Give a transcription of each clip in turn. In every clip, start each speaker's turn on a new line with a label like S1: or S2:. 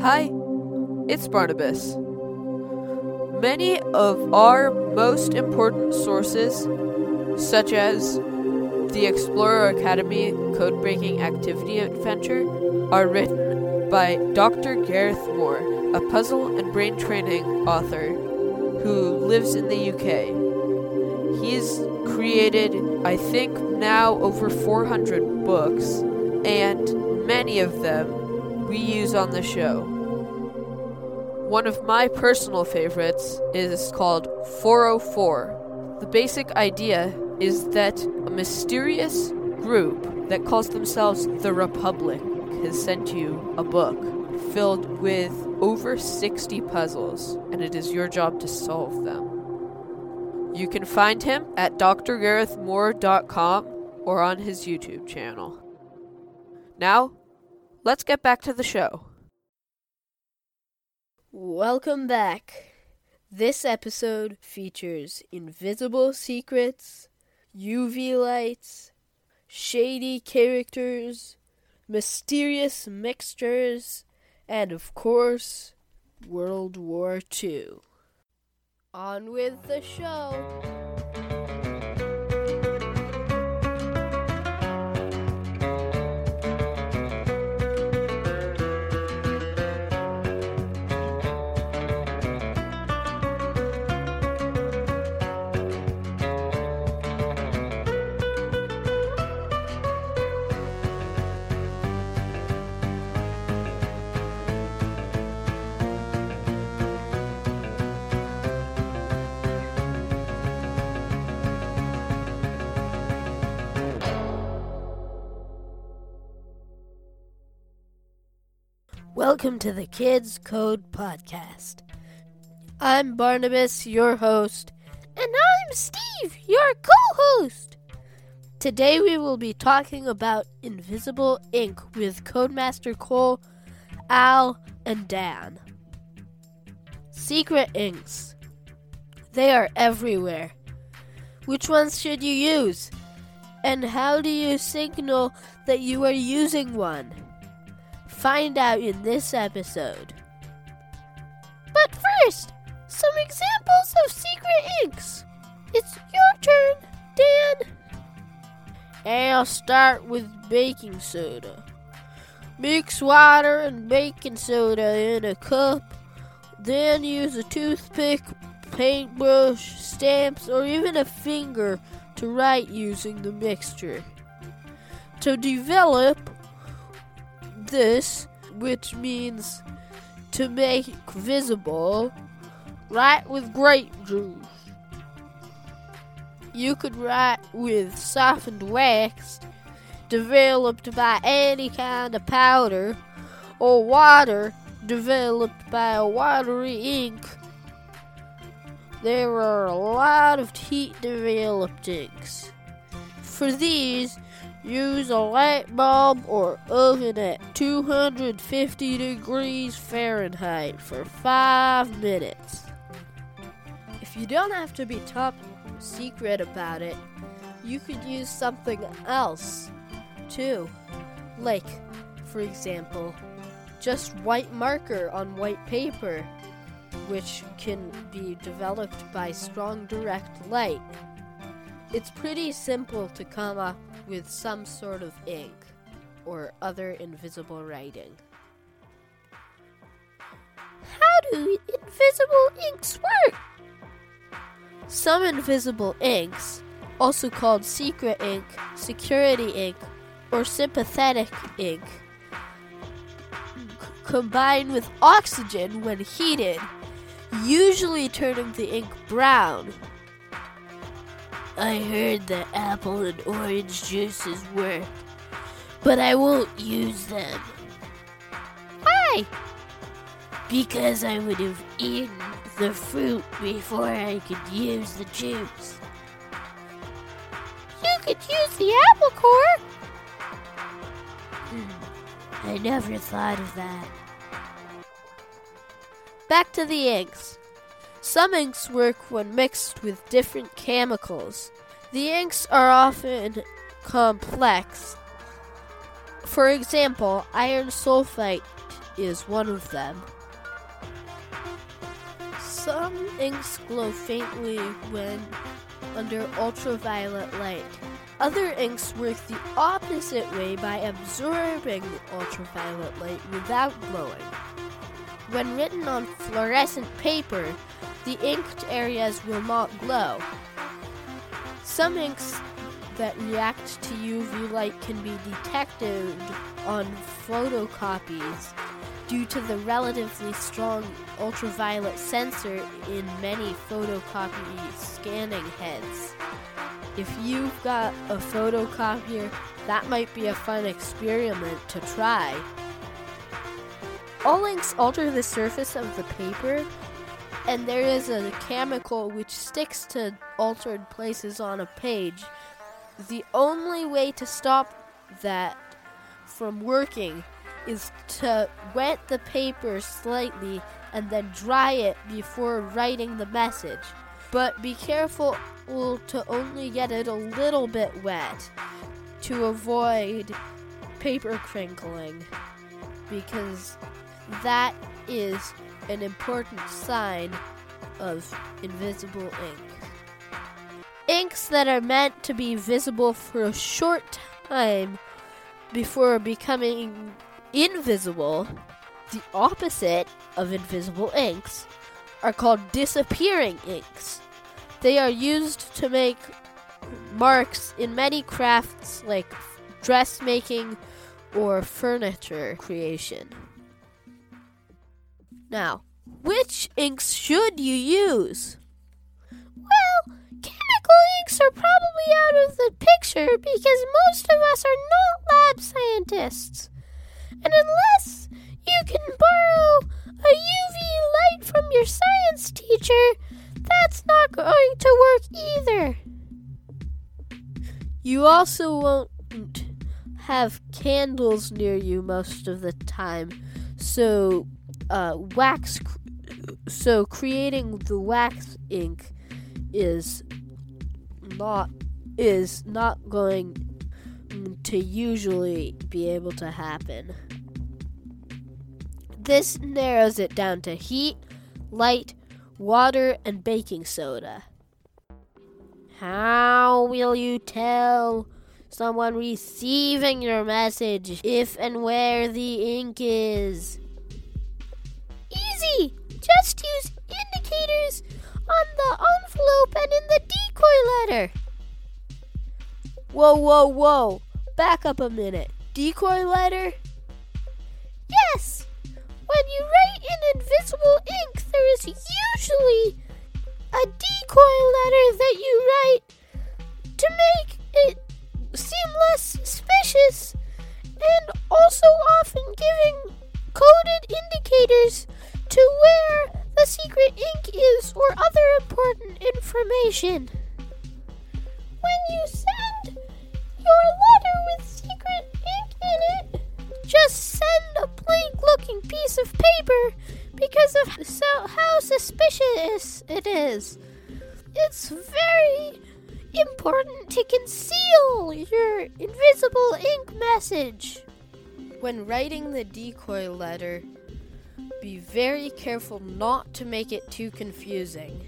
S1: Hi, it's Barnabas. Many of our most important sources, such as the Explorer Academy Codebreaking Activity Adventure, are written by Dr. Gareth Moore, a puzzle and brain training author who lives in the UK. He's created, I think, now over 400 books, and many of them we use on the show. One of my personal favorites is called 404. The basic idea is that a mysterious group that calls themselves the Republic has sent you a book filled with over 60 puzzles, and it is your job to solve them. You can find him at drgarethmoore.com or on his YouTube channel. Now, let's get back to the show.
S2: Welcome back. This episode features invisible secrets, UV lights, shady characters, mysterious mixtures, and of course, World War II. On with the show. Welcome to the Kids Code Podcast. I'm Barnabas, your host, and I'm Steve, your co host. Today we will be talking about invisible ink with Codemaster Cole, Al, and Dan. Secret inks. They are everywhere. Which ones should you use? And how do you signal that you are using one? Find out in this episode. But first, some examples of secret inks. It's your turn, Dan. I'll start with baking soda. Mix water and baking soda in a cup. Then use a toothpick, paintbrush, stamps, or even a finger to write using the mixture. To develop this, which means to make visible, write with grape juice. You could write with softened wax developed by any kind of powder or water developed by a watery ink. There are a lot of heat developed inks. For these, Use a light bulb or oven at 250 degrees Fahrenheit for 5 minutes. If you don't have to be top secret about it, you could use something else too. Like, for example, just white marker on white paper, which can be developed by strong direct light. It's pretty simple to come up with some sort of ink or other invisible writing. How do invisible inks work? Some invisible inks, also called secret ink, security ink, or sympathetic ink, combine with oxygen when heated, usually turning the ink brown. I heard that apple and orange juices work, but I won't use them. Why? Because I would have eaten the fruit before I could use the juice. You could use the apple core. Hmm, I never thought of that. Back to the inks. Some inks work when mixed with different chemicals. The inks are often complex. For example, iron sulfite is one of them. Some inks glow faintly when under ultraviolet light. Other inks work the opposite way by absorbing ultraviolet light without glowing. When written on fluorescent paper, the inked areas will not glow. Some inks that react to UV light can be detected on photocopies due to the relatively strong ultraviolet sensor in many photocopy scanning heads. If you've got a photocopier, that might be a fun experiment to try. All inks alter the surface of the paper, and there is a chemical which sticks to altered places on a page. The only way to stop that from working is to wet the paper slightly and then dry it before writing the message. But be careful to only get it a little bit wet to avoid paper crinkling because that is an important sign of invisible ink. Inks that are meant to be visible for a short time before becoming invisible, the opposite of invisible inks, are called disappearing inks. They are used to make marks in many crafts like dressmaking or furniture creation. Now, which inks should you use?
S3: Well, chemical inks are probably out of the picture because most of us are not lab scientists. And unless you can borrow a UV light from your science teacher, that's not going to work either.
S2: You also won't have candles near you most of the time, so uh, wax. So creating the wax ink is not is not going to usually be able to happen. This narrows it down to heat, light, water, and baking soda. How will you tell someone receiving your message if and where the ink is?
S3: Just use indicators on the envelope and in the decoy letter.
S2: Whoa, whoa, whoa! Back up a minute. Decoy letter?
S3: Yes! Invisible ink message.
S2: When writing the decoy letter, be very careful not to make it too confusing.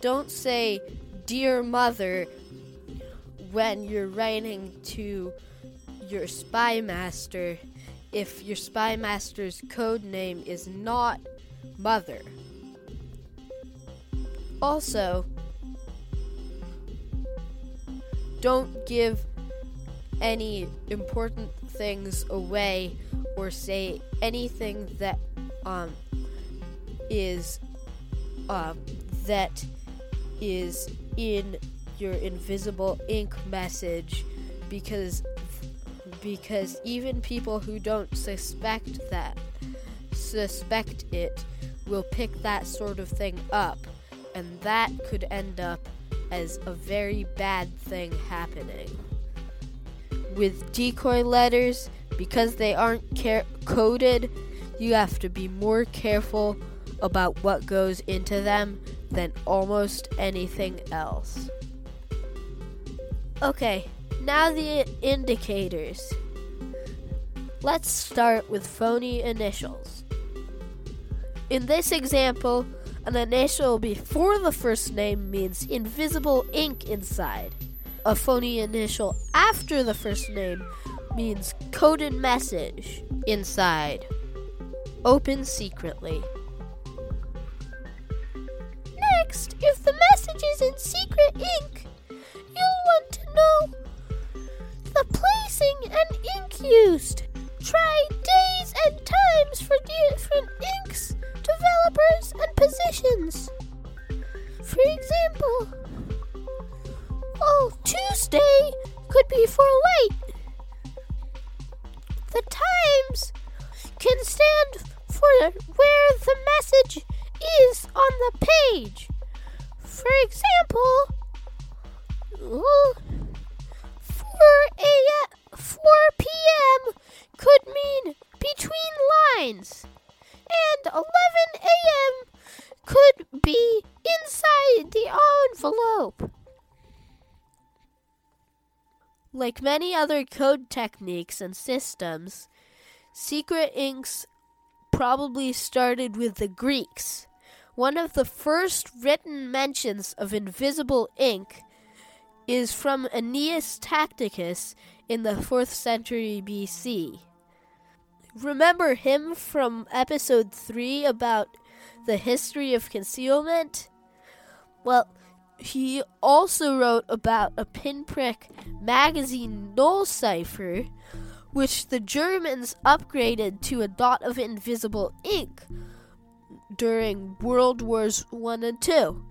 S2: Don't say, Dear Mother, when you're writing to your spy master if your spy master's code name is not Mother. Also, don't give any important things away or say anything that um, is um, that is in your invisible ink message because because even people who don't suspect that suspect it will pick that sort of thing up and that could end up as a very bad thing happening with decoy letters because they aren't car- coded you have to be more careful about what goes into them than almost anything else okay now the indicators. Let's start with phony initials. In this example, an initial before the first name means invisible ink inside. A phony initial after the first name means coded message inside. Open secretly.
S3: Next, if the message is in secret ink, you'll want to know the placing and ink used. Try days and times for different inks, developers, and positions. For example, oh, Tuesday could be for light. The times can stand for where the message is on the page. For example,
S2: Like many other code techniques and systems, secret inks probably started with the Greeks. One of the first written mentions of invisible ink is from Aeneas Tacticus in the 4th century BC. Remember him from episode 3 about the history of concealment? Well, he also wrote about a pinprick magazine null cipher, which the Germans upgraded to a dot of invisible ink during World Wars One and Two.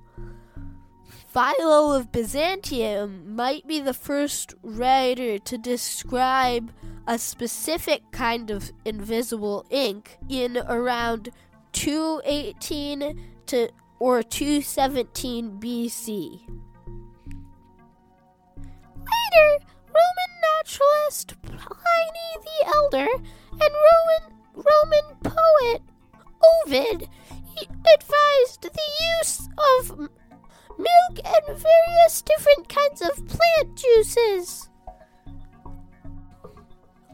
S2: Philo of Byzantium might be the first writer to describe a specific kind of invisible ink in around 218 to or 217 BC.
S3: Later, Roman naturalist Pliny the Elder and Roman Roman poet Ovid advised the use of milk and various different kinds of plant juices.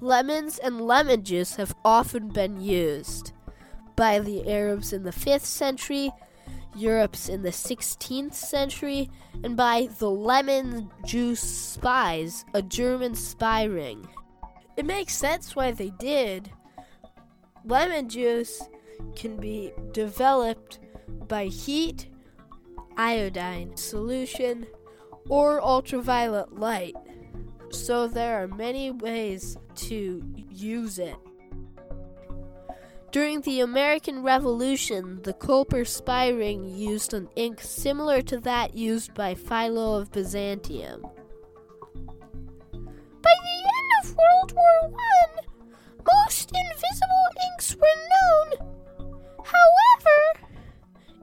S2: Lemons and lemon juice have often been used by the Arabs in the 5th century Europe's in the 16th century, and by the lemon juice spies, a German spy ring. It makes sense why they did. Lemon juice can be developed by heat, iodine solution, or ultraviolet light. So there are many ways to use it. During the American Revolution, the Culper spy ring used an ink similar to that used by Philo of Byzantium.
S3: By the end of World War I, most invisible inks were known. However,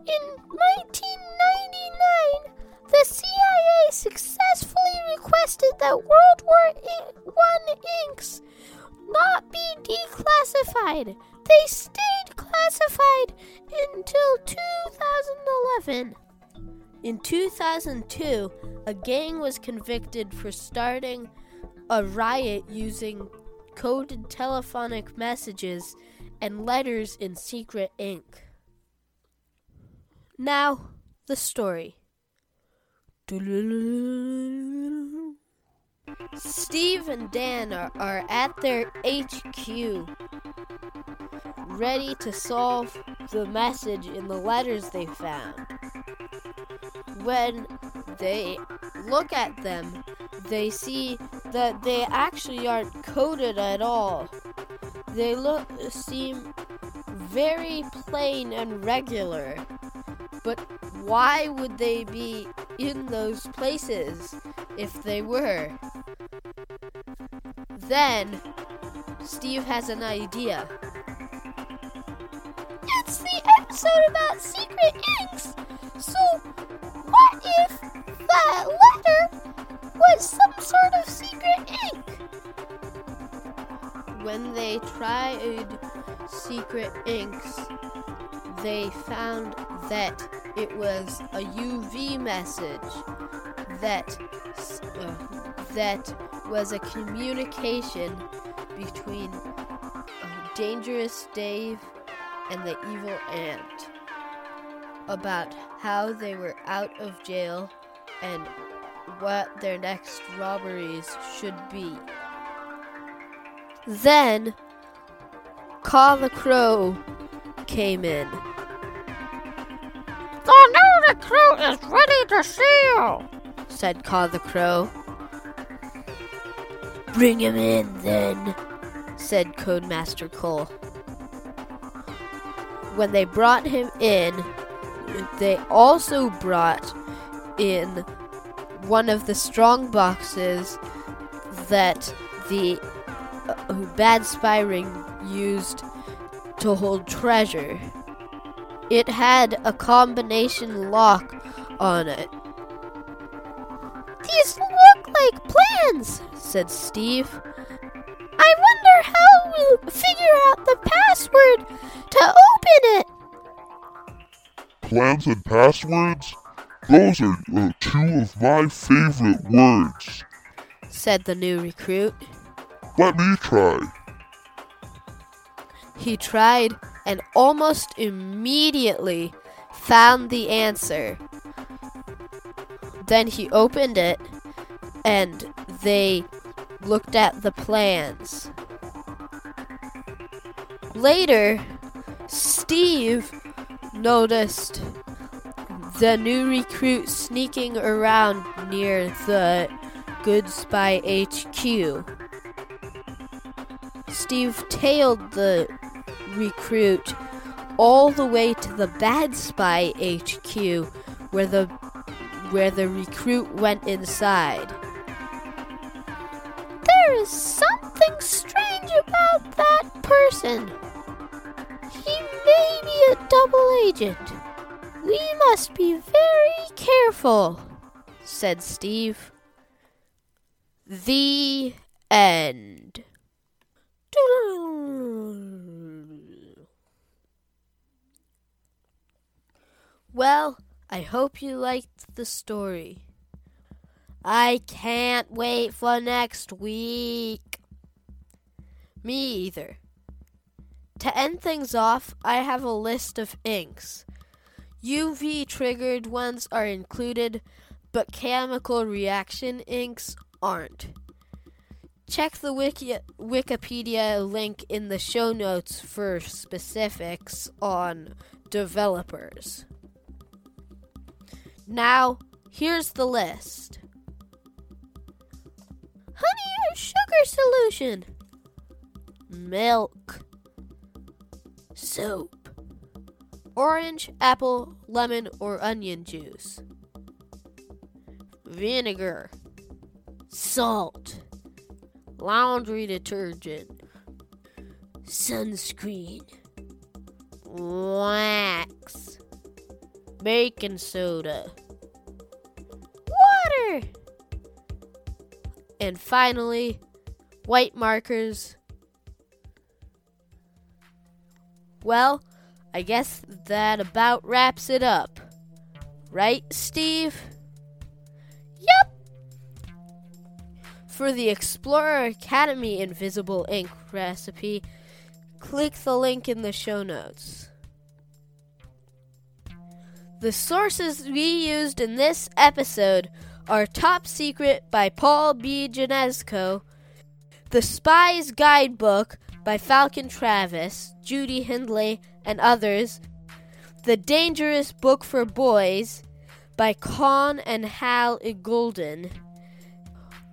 S3: in 1999, the CIA successfully requested that World War I inks not be declassified. They stayed classified until 2011.
S2: In 2002, a gang was convicted for starting a riot using coded telephonic messages and letters in secret ink. Now, the story. Steve and Dan are, are at their HQ, ready to solve the message in the letters they found. When they look at them, they see that they actually aren't coded at all. They look seem very plain and regular. But why would they be in those places if they were? Then, Steve has an idea.
S3: Episode about secret inks. So, what if that letter was some sort of secret ink?
S2: When they tried secret inks, they found that it was a UV message that uh, that was a communication between Dangerous Dave and the Evil Ant about how they were out of jail and what their next robberies should be. Then, Caw the Crow came in.
S3: The new recruit is ready to sail,
S2: said Caw the Crow. Bring him in, then, said Codemaster Cole. When they brought him in, they also brought in one of the strong boxes that the uh, bad spy ring used to hold treasure. It had a combination lock on it.
S3: These look like plans,
S2: said Steve.
S3: I wonder how we'll figure out the password to open it.
S4: Plans and passwords? Those are uh, two of my favorite words,
S2: said the new recruit.
S4: Let me try.
S2: He tried and almost immediately found the answer. Then he opened it and they looked at the plans. Later, Steve noticed the new recruit sneaking around near the Good Spy HQ. Steve tailed the recruit all the way to the Bad Spy HQ where the where the recruit went inside.
S3: There is something strange about that person. Double agent. We must be very careful,
S2: said Steve. The end. Well, I hope you liked the story. I can't wait for next week. Me either. To end things off, I have a list of inks. UV triggered ones are included, but chemical reaction inks aren't. Check the Wiki- Wikipedia link in the show notes for specifics on developers. Now, here's the list
S3: honey or sugar solution,
S2: milk, soap, orange, apple, lemon, or onion juice, vinegar, salt, laundry detergent, sunscreen, wax, baking soda,
S3: water,
S2: and finally, white markers. Well, I guess that about wraps it up. Right, Steve?
S3: Yep.
S2: For the Explorer Academy Invisible Ink recipe, click the link in the show notes. The sources we used in this episode are Top Secret by Paul B. Janeczko, The Spy's Guidebook by Falcon Travis, Judy Hindley, and others, The Dangerous Book for Boys by Conn and Hal Iggulden,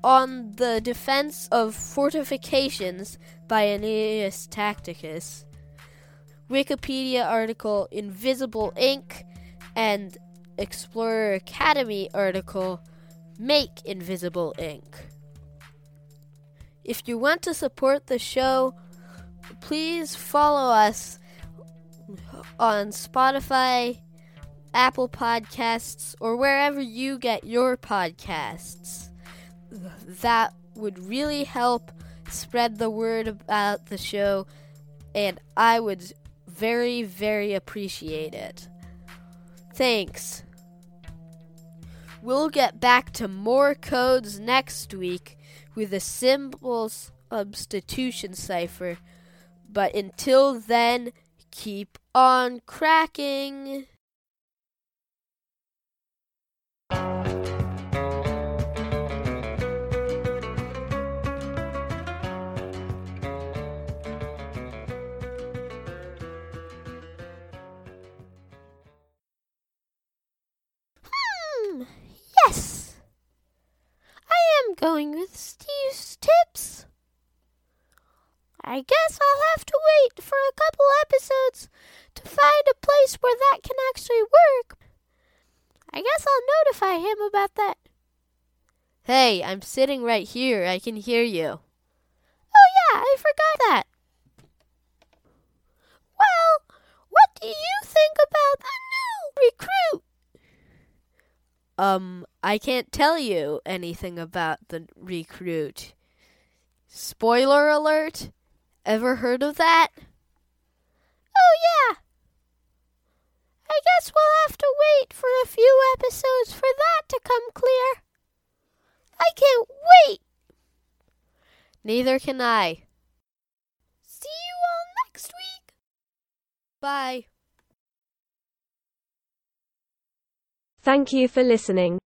S2: On the Defense of Fortifications by Aeneas Tacticus, Wikipedia article Invisible Ink, and Explorer Academy article Make Invisible Ink. If you want to support the show, please follow us on Spotify, Apple Podcasts, or wherever you get your podcasts. That would really help spread the word about the show, and I would very, very appreciate it. Thanks. We'll get back to more codes next week with a symbol substitution cipher,
S5: But until then, keep on cracking.
S2: Hmm, yes. I am going with Steve's tips. I guess I'll have to wait for a couple episodes to find a place where that can actually work. I guess I'll notify him about that.
S5: Hey, I'm sitting right here. I can hear you.
S2: Oh, yeah, I forgot that. Well, what do you think about the new recruit?
S5: Um, I can't tell you anything about the recruit. Spoiler alert? Ever heard of that?
S2: Oh, yeah. I guess we'll have to wait for a few episodes for that to come clear. I can't wait.
S5: Neither can I.
S2: See you all next week.
S5: Bye.
S6: Thank you for listening.